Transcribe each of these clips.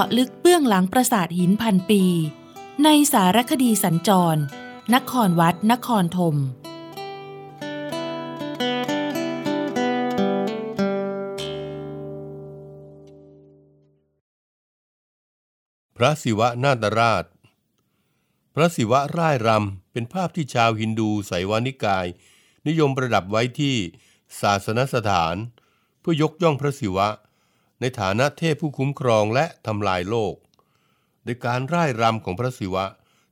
าะลึกเบื้องหลังปราสาทหินพันปี ในสารคดีสัญจร นครวัด นครธมพระศิวะนาตราช พระศิวะร่ายรำเป็นภาพที่ชาวฮินดูไสยวานิกาย นิยมประดับไว้ที่ศาสนสถาน เพื่อยกย่องพระศิวะ ในฐานะเทพผู้คุ้มครองและทำลายโลก โดยการร่ายรำของพระศิวะ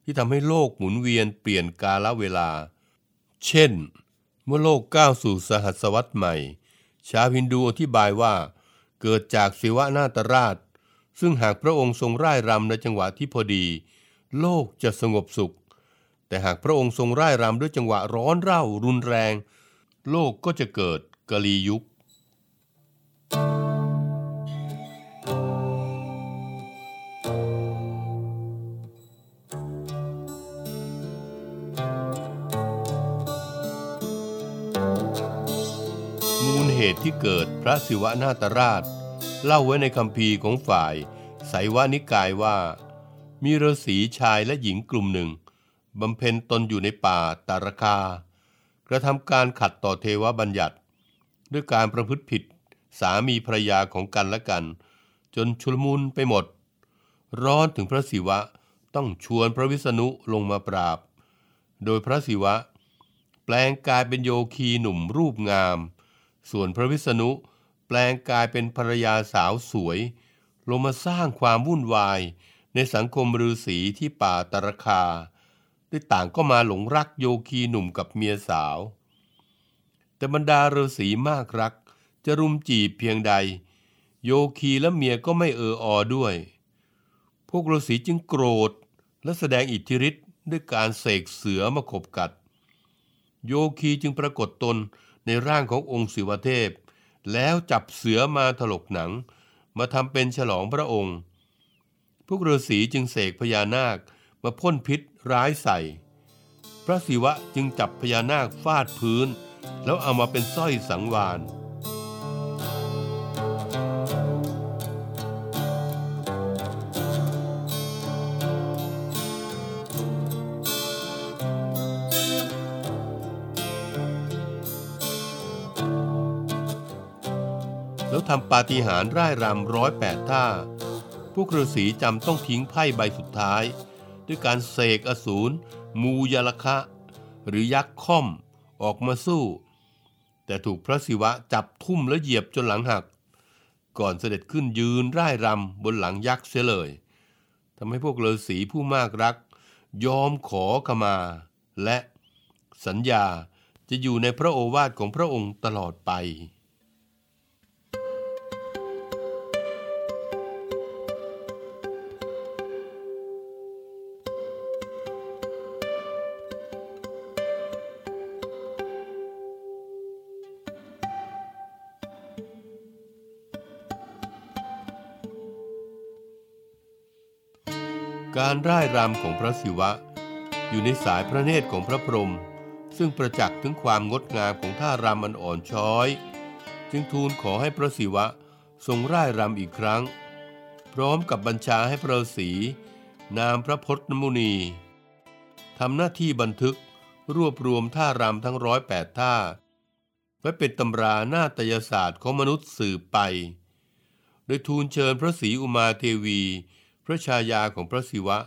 ที่ทำให้โลกหมุนเวียนเปลี่ยนกาลเวลา เช่น เมื่อโลกก้าวสู่สหัสวรรษใหม่ ชาวฮินดูอธิบายว่าเกิดจากศิวะนาตราช ซึ่งหากพระองค์ทรงร่ายรำในจังหวะที่พอดี โลกจะสงบสุข แต่หากพระองค์ทรงร่ายรำด้วยจังหวะร้อนเร่ารุนแรง โลกก็จะเกิดกะลียุคมูล ตุที่เกิดพระศิวนาตราช เล่าไว้ในคำพีของฝ่าย ไสวานิกายว่า มีฤาษีชายและหญิงกลุ่มหนึ่งบำเพ็ญตนอยู่ในป่าตารคา กระทำการขัดต่อเทวบัญญัติ ด้วยการประพฤติผิดสามีภรรยาของกันและกัน จนชุลมุนไปหมด ร้อนถึงพระศิวะต้องชวนพระวิษณุลงมาปราบ โดยพระศิวะ แปลงกายเป็นโยคีหนุ่มรูปงาม ส่วนพระวิษณุแปลงกายเป็นภรรยาสาวสวย ลงมาสร้างความวุ่นวาย ในสังคมฤาษีที่ป่าตรคาด้วยต่างก็มาหลงรักโยคีหนุ่มกับเมียสาว แต่บรรดาฤาษีมากรัก จะรุมจีบเพียงใด โยคีและเมียก็ไม่เอออด้วย พวกฤาษีจึงโกรธและแสดงอิทธิฤทธิ์ด้วยการเสกเสือมาขบกัด โยคีจึงปรากฏตน ในร่างขององค์ศิวเทพ แล้วจับเสือมาถลกหนัง มาทำเป็นฉลองพระองค์ พวกฤาษีจึงเสกพญานาคมาพ่นพิษร้ายใส่ พระศิวะจึงจับพญานาคฟาดพื้น แล้วเอามาเป็นสร้อยสังวาน ทำปาฏิหาริย์ร่ายรำร้อยแปดท่า พวกฤาษีจำต้องทิ้งไพ่ใบสุดท้าย ด้วยการเสกอสูรมูยลคะ หรือยักษ์ค่อมออกมาสู้ แต่ถูกพระศิวะจับทุ่มและเหยียบจนหลังหัก ก่อนเสด็จขึ้นยืนร่ายรำบนหลังยักษ์เสียเลยทำให้พวกฤาษีผู้มากรัก ยอมขอขมา และสัญญาจะอยู่ในพระโอวาทของพระองค์ตลอดไป การร่ายรำของพระศิวะ อยู่ในสายพระเนตรของพระพรหมซึ่งประจักษ์ถึงความงดงามของท่ารำอันอ่อนช้อย จึงทูลขอให้พระศิวะทรงร่ายรำอีกครั้ง พร้อมกับบัญชาให้พระฤาษีนามพระพจนมุนีทำหน้าที่บันทึกรวบรวมท่ารำทั้งร้อยแปดท่า ไว้เป็นตำราหน้าตยศาสตร์ของมนุษย์สืบไป โดยทูลเชิญพระศรีอุมาเทวี พระชายาของพระศิวะ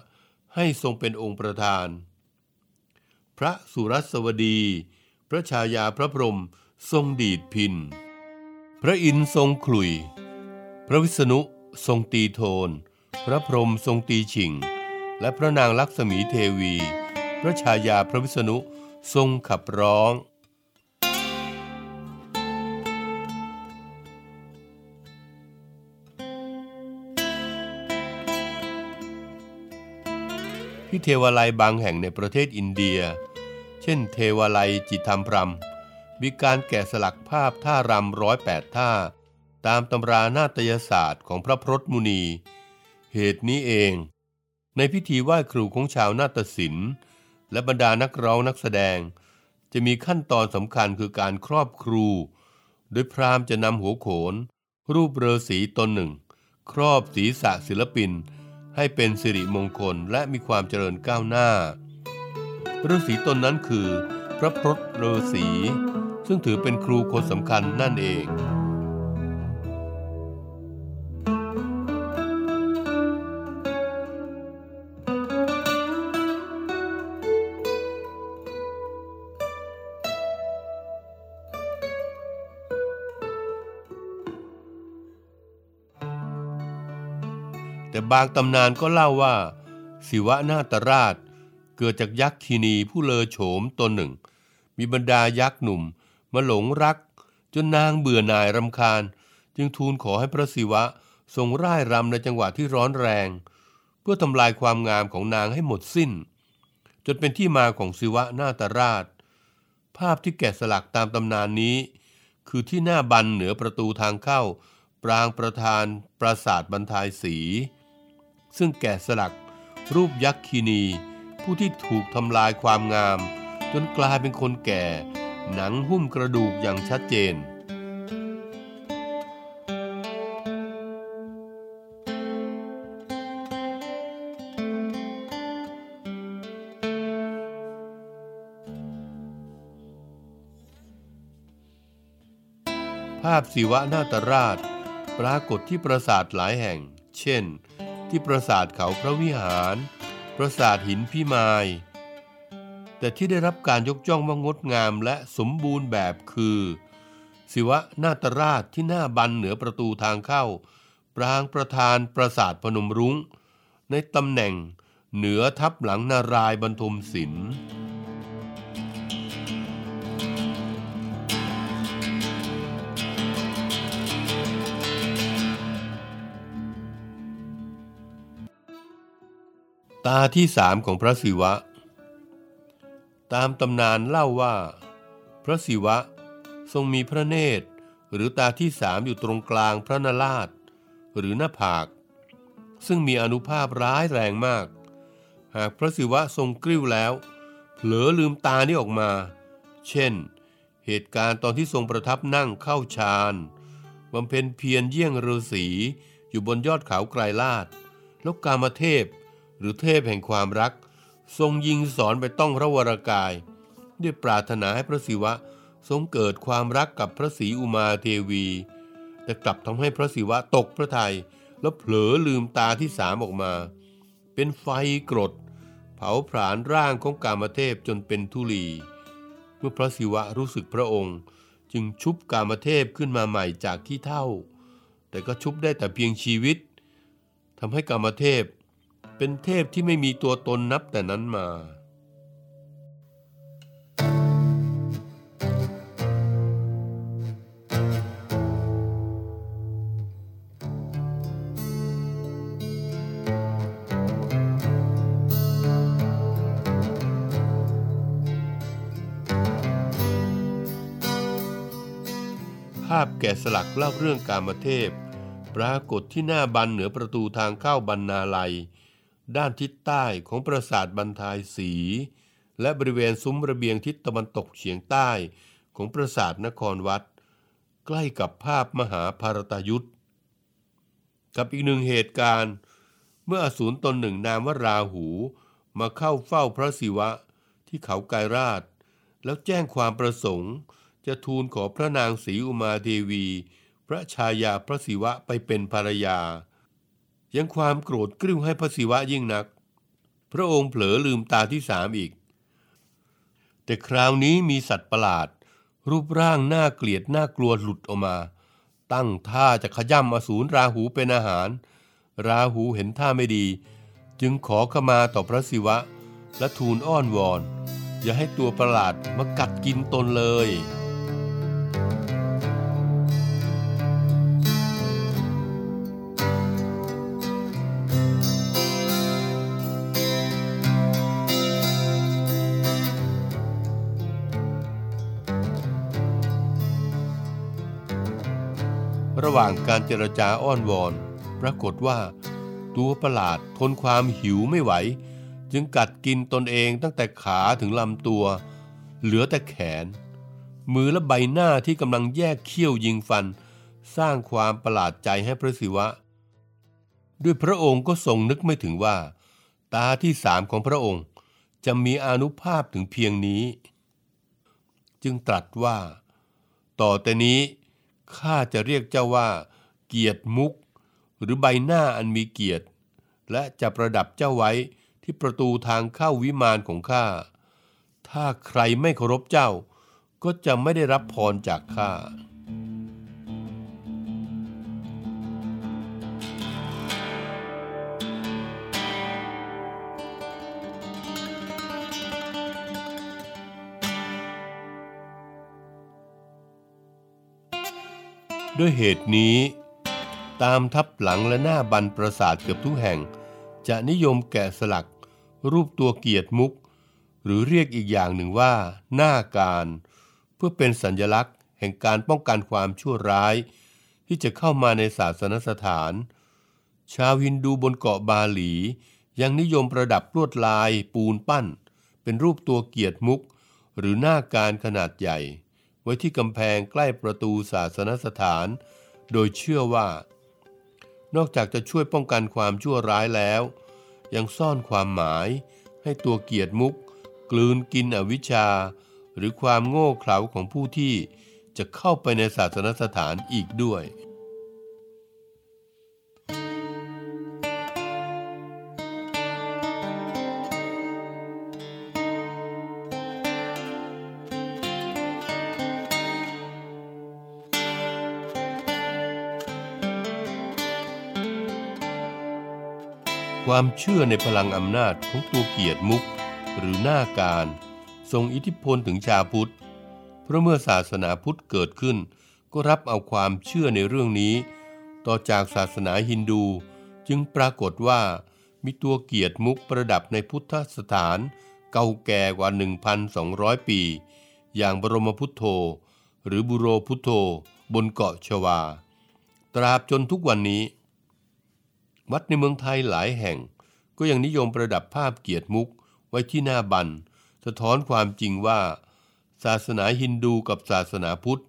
ให้ทรงเป็นองค์ประธาน พระสุรสวดี พระชายาพระพรหมทรงดีดพิน พระอินทร์ทรงขลุย พระวิษณุทรงตีโทน พระพรหมทรงตีฉิง และพระนางลักษมีเทวี พระชายาพระวิษณุทรงขับร้อง ที่เทวาลัยบางแห่งในประเทศอินเดีย เช่น เทวาลัยจิตธรรมพรมมีการแกะสลักภาพท่ารำร้อยแปดท่า ตามตำรานาฏยศาสตร์ของพระพรตมุนี เหตุนี้เอง ในพิธีไหว้ครูของชาวนาฏศิลป์ และบรรดานักร้องนักแสดง จะมีขั้นตอนสำคัญคือการครอบครู โดยพราหมณ์จะนำหัวโขน รูปเรือสีตนหนึ่ง ครอบศีรษะศิลปิน ให้เป็นสิริมงคลและมีความเจริญก้าวหน้าฤาษีตนนั้นคือ พระพรตฤาษีซึ่งถือเป็นครูคนสำคัญนั่นเอง แต่บางตำนานก็เล่าว่า ศิวะนาตราช เกิดจากยักษ์คีนีผู้เลอโฉมตนหนึ่ง มีบรรดายักษ์หนุ่มมาหลงรัก จนนางเบื่อหน่ายรำคาญ จึงทูลขอให้พระศิวะทรงร่ายรำในจังหวะที่ร้อนแรง เพื่อทำลายความงามของนางให้หมดสิ้น จนเป็นที่มาของศิวะนาตราช ภาพที่แกะสลักตามตำนานนี้ คือที่หน้าบันเหนือประตูทางเข้า ปรางประธานปราสาทบรรทายสี ซึ่งแกะสลัก รูปยักษ์คีนี ผู้ที่ถูกทำลายความงาม จนกลายเป็นคนแก่ หนังหุ้มกระดูกอย่างชัดเจนภาพศิวะนาตราช ปรากฏที่ปราสาทหลายแห่ง เช่น ที่ปราสาทเขาพระวิหาร ปราสาทหินพิมาย แต่ที่ได้รับการยกย่องว่างดงามและสมบูรณ์แบบคือ ศิวะนาตราชที่หน้าบันเหนือประตูทางเข้า ปรางประธานปราสาทพนมรุง้ง ในตำแหน่งเหนือทับหลังนารายบรรทมศิลป์ ตาที่สามของพระศิวะ ตามตำนานเล่าว่า พระศิวะทรงมีพระเนตร หรือตาที่สามอยู่ตรงกลางพระนราชหรือหน้าผาก ซึ่งมีอนุภาพร้ายแรงมาก หากพระศิวะทรงกริ้วแล้วเผลอลืมตานี้ออกมา เช่น เหตุการณ์ตอนที่ทรงประทับนั่งเข้าฌานบำเพ็ญเพียรเยี่ยงฤาษีอยู่บนยอดเขาไกรลาดแล้วกามเทพ หรือเทพแห่งความรัก ทรงยิงสอนไปต้องพระวรากาย ด้วยปรารถนาให้พระศิวะทรงเกิดความรักกับพระศรีอุมาเทวี แต่กลับทำให้พระศิวะตกพระทยัยแล้วเผลอลืมตาที่สามออกมา เป็นไฟกรด เผาผลาญร่างของกามเทพจนเป็นทุลี เมื่อพระศิวะรู้สึกพระองค์ จึงชุบกามเทพขึ้นมาใหม่จากที่เท่า แต่ก็ชุบได้แต่เพียงชีวิตทำให้กามเทพ เป็นเทพที่ไม่มีตัวตนนับแต่นั้นมา ภาพแกะสลักเล่าเรื่องกามเทพ ปรากฏที่หน้าบันเหนือประตูทางเข้าบรรณาลัย ด้านทิศใต้ของปราสาทบรรทายสี และบริเวณซุ้มระเบียงทิศตะวันตกเฉียงใต้ของปราสาทนครวัด ใกล้กับภาพมหาภารตายุทธกับอีกหนึ่งเหตุการณ์ เมื่ออสูรตนหนึ่งนามว่าราหูมาเข้าเฝ้าพระศิวะที่เขากายราช แล้วแจ้งความประสงค์ จะทูลขอพระนางศรีอุมาเทวี พระชายาพระศิวะไปเป็นภรรยา ยังความโกรธกริ้วให้พระศิวะยิ่งนัก พระองค์เผลอลืมตาที่สามอีก แต่คราวนี้มีสัตว์ประหลาด รูปร่างน่าเกลียดน่ากลัวหลุดออกมา ตั้งท่าจะขย่ำอสูรราหูเป็นอาหาร ราหูเห็นท่าไม่ดี จึงขอขมาต่อพระศิวะ และทูลอ้อนวอน อย่าให้ตัวประหลาดมากัดกินตนเลย ว่างการเจรจาอ้อนวอน ปรากฏว่า ตัวประหลาดทนความหิวไม่ไหว จึงกัดกินตนเองตั้งแต่ขาถึงลำตัว เหลือแต่แขน มือและใบหน้าที่กำลังแยกเขี้ยวยิงฟัน สร้างความประหลาดใจให้พระศิวะ ด้วยพระองค์ก็ทรงนึกไม่ถึงว่า ตาที่สามของพระองค์จะมีอนุภาพถึงเพียงนี้ จึงตรัสว่า ต่อแต่นี้ ข้าจะเรียกเจ้าว่า เกียรติมุก หรือใบหน้าอันมีเกียรติ และจะประดับเจ้าไว้ที่ประตูทางเข้าวิมานของข้า ถ้าใครไม่เคารพเจ้า ก็จะไม่ได้รับพรจากข้า ด้วยเหตุนี้ ตามทับหลังและหน้าบันปราสาทเกือบทุกแห่ง จะนิยมแกะสลัก รูปตัวเกียรติมุก หรือเรียกอีกอย่างหนึ่งว่า หน้าการ เพื่อเป็นสัญลักษณ์ แห่งการป้องกันความชั่วร้าย ที่จะเข้ามาในศาสนสถาน ชาวฮินดูบนเกาะบาหลี ยังนิยมประดับลวดลายปูนปั้น เป็นรูปตัวเกียรติมุก หรือหน้าการขนาดใหญ่ ไว้ที่กำแพงใกล้ประตูศาสนสถาน โดยเชื่อว่า นอกจากจะช่วยป้องกันความชั่วร้ายแล้ว ยังซ่อนความหมาย ให้ตัวเกียรติมุก กลืนกินอวิชชา หรือความโง่เขลาของผู้ที่จะเข้าไปในศาสนสถานอีกด้วย ความเชื่อในพลังอำนาจของตัวเกียรติมุก หรือหน้าการทรงอิทธิพลถึงชาพุทธ เพราะเมื่อศาสนาพุทธเกิดขึ้น ก็รับเอาความเชื่อในเรื่องนี้ ต่อจากศาสนาฮินดูจึงปรากฏว่ามีตัวเกียรติมุกประดับในพุทธสถาน เก่าแก่กว่า 1,200 ปี อย่างบรมพุทโธ หรือบุโรพุทโธ บนเกาะชวา ตราบจนทุกวันนี้ วัดในเมืองไทยหลายแห่ง ก็ยังนิยมประดับภาพเกียรติมุกไว้ที่หน้าบัน สะท้อนความจริงว่า ศาสนาฮินดูกับศาสนาพุทธ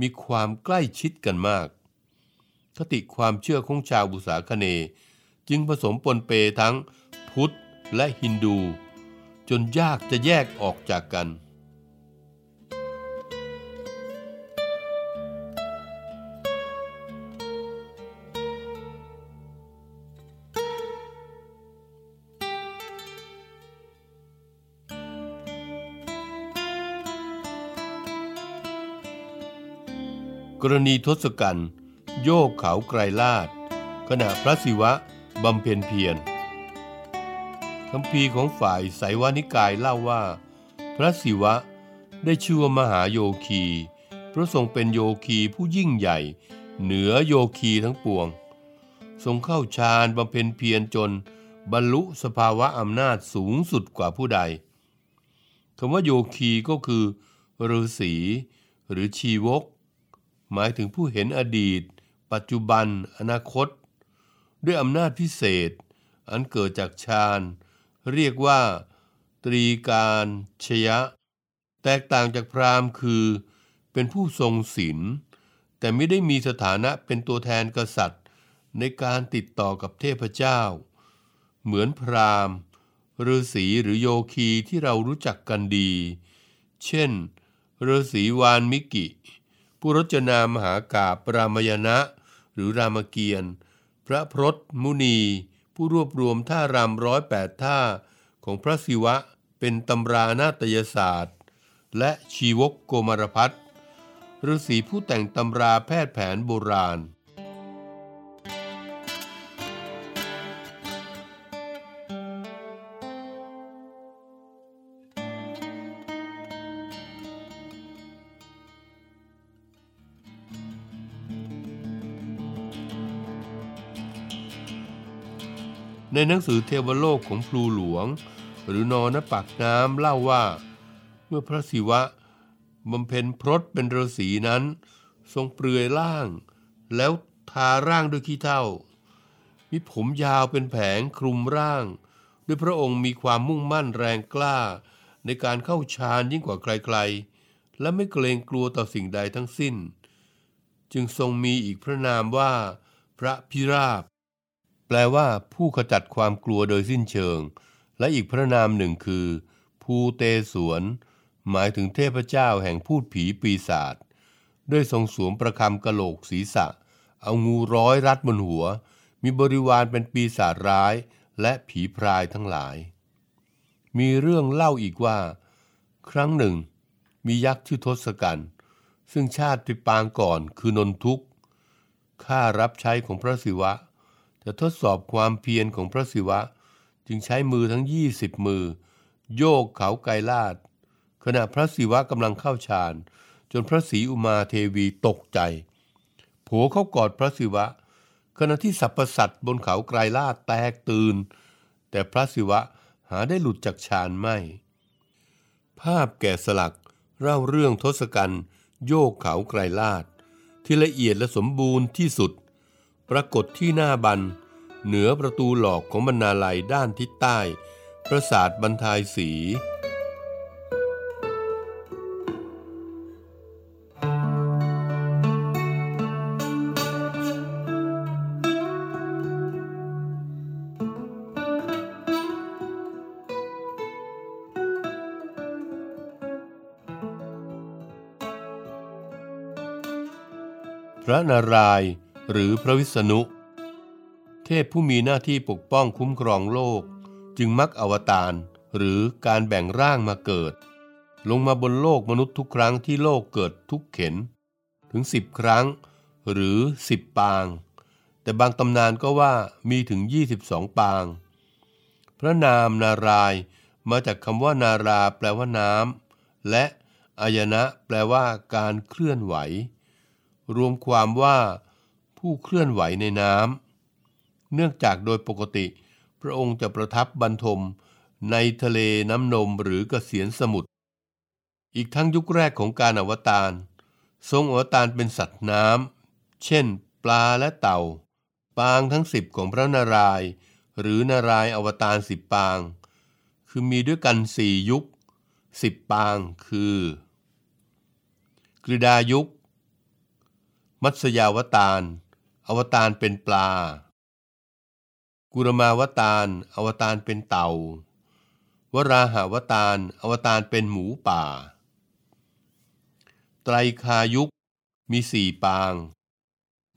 มีความใกล้ชิดกันมาก คติความเชื่อของชาวบุษาคเน จึงผสมปนเปทั้งพุทธและฮินดู จนยากจะแยกออกจากกัน กรณีทศกัณฐ์โยกเขาไกรลาดขณะพระศิวะบำเพ็ญเพียรคำพีของฝ่ายไสยวานิกายเล่าว่า พระศิวะได้ชื่อว่ามหาโยคีเพราะทรงเป็นโยคีผู้ยิ่งใหญ่ เหนือโยคีทั้งปวง ทรงเข้าฌานบำเพ็ญเพียรจนบรรลุสภาวะอำนาจสูงสุดกว่าผู้ใดคำว่าโยคีก็คือฤาษีหรือชีวก หมายถึงผู้เห็นอดีต ปัจจุบัน อนาคต ด้วยอำนาจพิเศษ อันเกิดจากฌานเรียกว่า ตรีการชยะ แตกต่างจากพราหมณ์คือ เป็นผู้ทรงศีลแต่ไม่ได้มีสถานะเป็นตัวแทนกษัตริย์ ในการติดต่อกับเทพเจ้า เหมือนพราหมณ์ฤาษีหรือโยคีที่เรารู้จักกันดี เช่นฤาษีวานมิกิ ผู้รจนามหากาปรามยณะ หรือรามเกียรติ์พระพรตมุนี ผู้รวบรวมท่ารำร้อยแปดท่าของพระศิวะเป็นตำรานาตยศาสตร์ และชีวกโกมารพัฒฤาษีผู้แต่งตำราแพทย์แผนโบราณ ในหนังสือเทวโลกของพลูหลวง หรือนอนปากน้ำเล่าว่า เมื่อพระศิวะบำเพ็ญพรตเป็นฤาษีนั้น ทรงเปลือยล่าง แล้วทาร่างด้วยขี้เถ้ามีผมยาวเป็นแผงคลุมร่าง ด้วยพระองค์มีความมุ่งมั่นแรงกล้า ในการเข้าฌานยิ่งกว่าใครๆ และไม่เกรงกลัวต่อสิ่งใดทั้งสิ้น จึงทรงมีอีกพระนามว่า พระพิราบ แปลว่าผู้ขจัดความกลัวโดยสิ้นเชิง และอีกพระนามหนึ่งคือ ภูเตสวน หมายถึงเทพเจ้าแห่งพูดผีปีศาจด้วยทรงสวมประคำกะโหลกศีรษะ เอางูร้อยรัดบนหัว มีบริวารเป็นปีศาจร้าย และผีพรายทั้งหลาย มีเรื่องเล่าอีกว่า ครั้งหนึ่ง มียักษ์ชื่อทศกัณฐ์ซึ่งชาติปางก่อนคือนนทุกข์ข้ารับใช้ของพระศิวะ จะทดสอบความเพียรของพระศิวะ จึงใช้มือทั้งยี่สิบมือ โยกเขาไกลลาด ขณะพระศิวะกำลังเข้าฌาน จนพระศรีอุมาเทวีตกใจโผเข้ากอดพระศิวะ ขณะที่สรรพสัตว์บนเขาไกรลาดแตกตื่น แต่พระศิวะหาได้หลุดจากฌานไม่ ภาพแก่สลักเล่าเรื่องทศกัณฐ์โยกเขาไกรลาด ที่ละเอียดและสมบูรณ์ที่สุด ปรากฏที่หน้าบัน เหนือประตูหลอกของบรรณาลัยด้านทิศใต้ ปราสาทบรรทายสี พระนารายณ์ หรือพระวิษณุ เทพผู้มีหน้าที่ปกป้องคุ้มครองโลก จึงมักอวตารหรือการแบ่งร่างมาเกิด ลงมาบนโลกมนุษย์ทุกครั้งที่โลกเกิดทุกเข็น ถึงสิบครั้ง หรือสิบปาง แต่บางตำนานก็ว่ามีถึง 22 ปาง พระนามนารายมาจากคำว่านาราแปลว่าน้ำและอายนะแปลว่าการเคลื่อนไหว รวมความว่า ผู้เคลื่อนไหวในน้ำเนื่องจากโดยปกติ พระองค์จะประทับบรรทมในทะเลน้ำนมหรือกเกษียนสมุทร อีกทั้งยุคแรกของการอวตาร ทรงอวตารเป็นสัตว์น้ำ เช่น ปลาและเต่า ปางทั้งสิบของพระนารายณ์หรือนารายอวตารสิบปาง คือมีด้วยกันสี่ยุคสิบปางคือกฤดายุค มัตยาวตาร อวตารเป็นปลา กุรมาวตารอวตารเป็นเต่า วราหาวตารอวตารเป็นหมูป่า ไตรคายุคมีสี่ปาง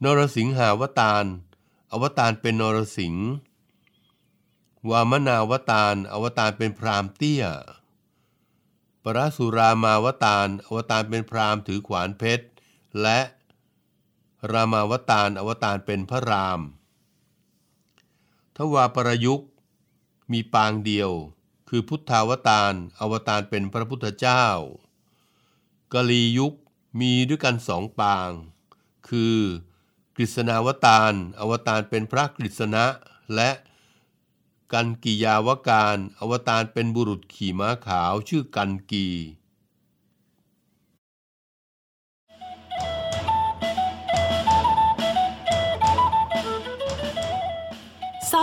นรสิงหาวตารอวตารเป็นนรสิงห์วามนาวตารอวตารเป็นพรามเตี้ย ปรสุรามาวตารอวตารเป็นพรามถือขวานเพชร และ รามาวตารอวตารเป็นพระราม ทวาประยุกต์ มีปางเดียว คือพุทธาวตารอวตารเป็นพระพุทธเจ้ากลียุคมีด้วยกันสองปาง คือกฤษณาวตารอวตารเป็นพระกฤษณะ และกันกิยาวการ อวตารเป็นบุรุษขี่ม้าขาวชื่อกันกี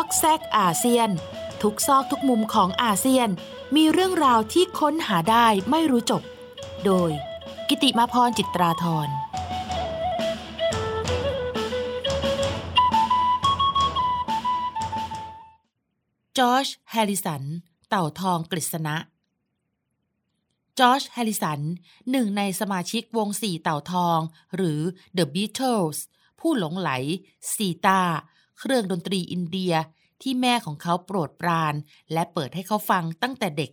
อกแซกอาเซียน ทุกซอกทุกมุมของอาเซียน มีเรื่องราวที่ค้นหาได้ไม่รู้จบ โดย กิติมาพรจิตราธรจอร์จแฮริสัน เต่าทองกฤษณะจอร์จแฮริสัน หนึ่งในสมาชิกวงสี่เต่าทอง หรือ The Beatles ผู้หลงไหลซีตาร์ เครื่องดนตรีอินเดีย ที่แม่ของเขาโปรดปราน และเปิดให้เขาฟังตั้งแต่เด็ก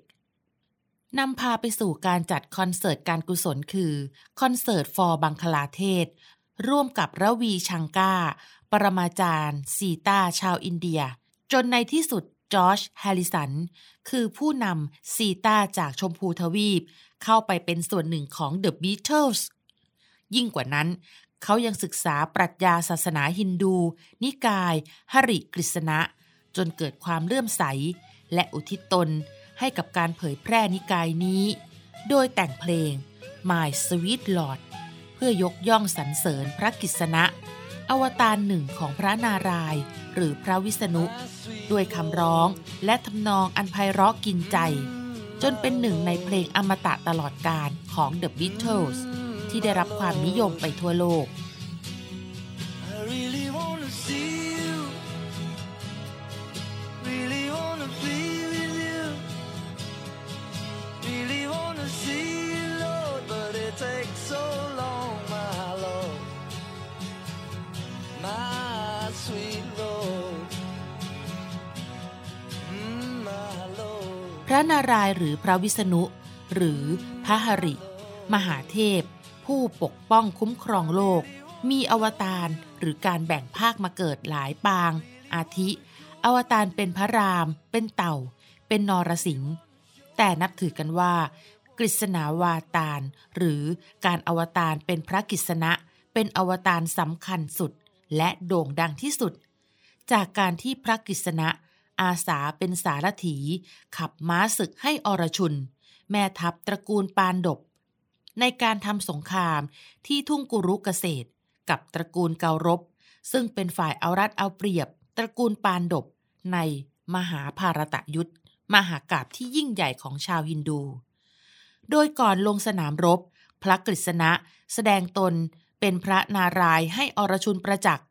นำพาไปสู่การจัดคอนเสิร์ตการกุศลคือ Concert for Bangladesh ร่วมกับระวีชังการ์ปรมาจารย์ซีตาร์ชาวอินเดีย จนในที่สุดจอร์จแฮริสัน คือผู้นำซีตาร์จากชมพูทวีป เข้าไปเป็นส่วนหนึ่งของ The Beatles ยิ่งกว่านั้น เขายังศึกษาปรัชญาศาสนาฮินดู นิกาย หริกฤษณะ จนเกิดความเลื่อมใส และอุทิศตนให้กับการเผยแพร่นิกายนี้ โดยแต่งเพลง My Sweet Lord เพื่อยกย่องสรรเสริญพระกิษณะ อวตารหนึ่งของพระนารายณ์หรือพระวิษณุ ด้วยคำร้องและทำนองอันไพเราะกินใจ จนเป็นหนึ่งในเพลงอมตะตลอดกาลของ The Beatles ที่ได้รับความนิยมไปทั่วโลก ระนารายณ์หรือพระวิษณุ หรือพระหริ มหาเทพ ผู้ปกป้องคุ้มครองโลก มีอวตารหรือการแบ่งภาคมาเกิดหลายปาง อาทิ อวตารเป็นพระราม เป็นเต่า เป็นนรสิงห์แต่นับถือกันว่า กฤษณาวาตารหรือการอวตารเป็นพระกฤษณะ เป็นอวตารสำคัญสุด และโด่งดังที่สุด จากการที่พระกฤษณะ อาสาเป็นสารถี ขับม้าศึกให้อรชุน แม่ทัพตระกูลปานดบ ในการทำสงครามที่ทุ่งกุรุเกษตร กับตระกูลเการบ ซึ่งเป็นฝ่ายเอารัดเอาเปรียบ ตระกูลปานดบ ในมหาภารตยุทธมหากาบที่ยิ่งใหญ่ของชาวฮินดู โดยก่อนลงสนามรบ พระกฤษณะแสดงตนเป็นพระนารายให้อรชุนประจักษ์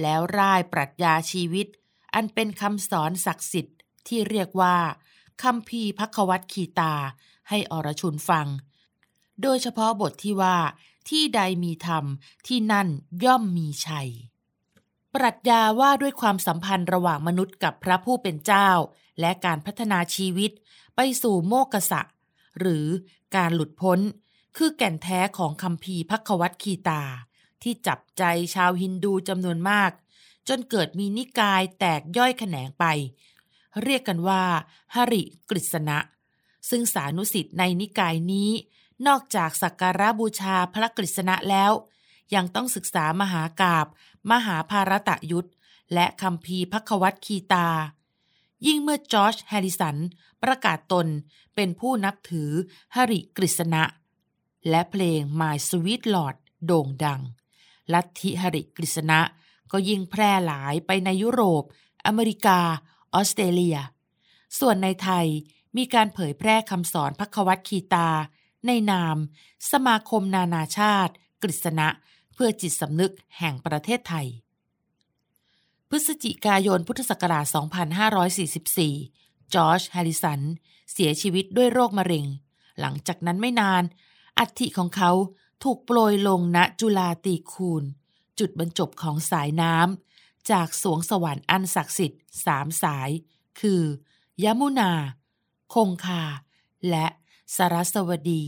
แล้วร่ายปรัชญาชีวิต อันเป็นคำสอนศักดิ์สิทธิ์ที่เรียกว่าคำพีพักวัตคีตาให้อรชุนฟัง โดยเฉพาะบทที่ว่า ที่ใดมีธรรมที่นั่นย่อมมีชัย ปรัชญาว่าด้วยความสัมพันธ์ระหว่างมนุษย์กับพระผู้เป็นเจ้า และการพัฒนาชีวิต ไปสู่โมกษะ หรือการหลุดพ้น คือแก่นแท้ของคำพีพักวัตคีตา ที่จับใจชาวฮินดูจำนวนมาก จนเกิดมีนิกายแตกย่อยแขนงไป เรียกกันว่าหริกฤษณะ ซึ่งสานุสิทธิ์ในนิกายนี้ นอกจากสักการะบูชาพระกฤษณะแล้ว ยังต้องศึกษามหากาบมหาภารตะยุทธและคำพีพักวัตคีตา ยิ่งเมื่อจอร์จแฮริสัน ประกาศตนเป็นผู้นับถือหริกฤษณะ และเพลง My Sweet Lord โด่งดัง ลัทธิหริกฤษณะ ก็ยิ่งแพร่หลายไปในยุโรป อเมริกา ออสเตรเลีย ส่วนในไทยมีการเผยแพร่คำสอนพักวัตคีตา ในนาม สมาคมนานาชาติ กฤษณะ เพื่อจิตสำนึกแห่งประเทศไทย พฤศจิกายนพุทธศักราช 2544 จอร์จแฮริสัน เสียชีวิตด้วยโรคมะเร็ง หลังจากนั้นไม่นาน อัฐิของเขาถูกโปรยลงณจุลาตีคูน จุดบรรจบของสายน้ำจากสวงสวรรค์อันศักดิ์สิทธิ์สามสาย คือยมุนา คงคา และสารสวดี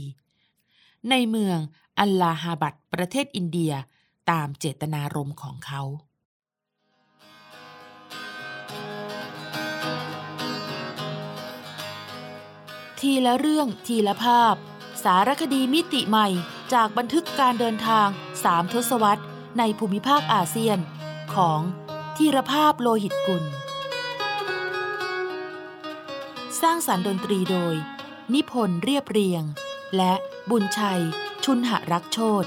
ในเมืองอัลลาฮาบัดประเทศอินเดียตามเจตนารมณ์ของเขาทีละเรื่องทีละภาพ สารคดีมิติใหม่ จากบันทึกการเดินทางสามทศวรรษ ในภูมิภาคอาเซียนของทีรภาพโลหิตกุล สร้างสารรค์ดนตรีโดย นิพนธ์เรียบเรียง และบุญชัย ชุนหรักโชต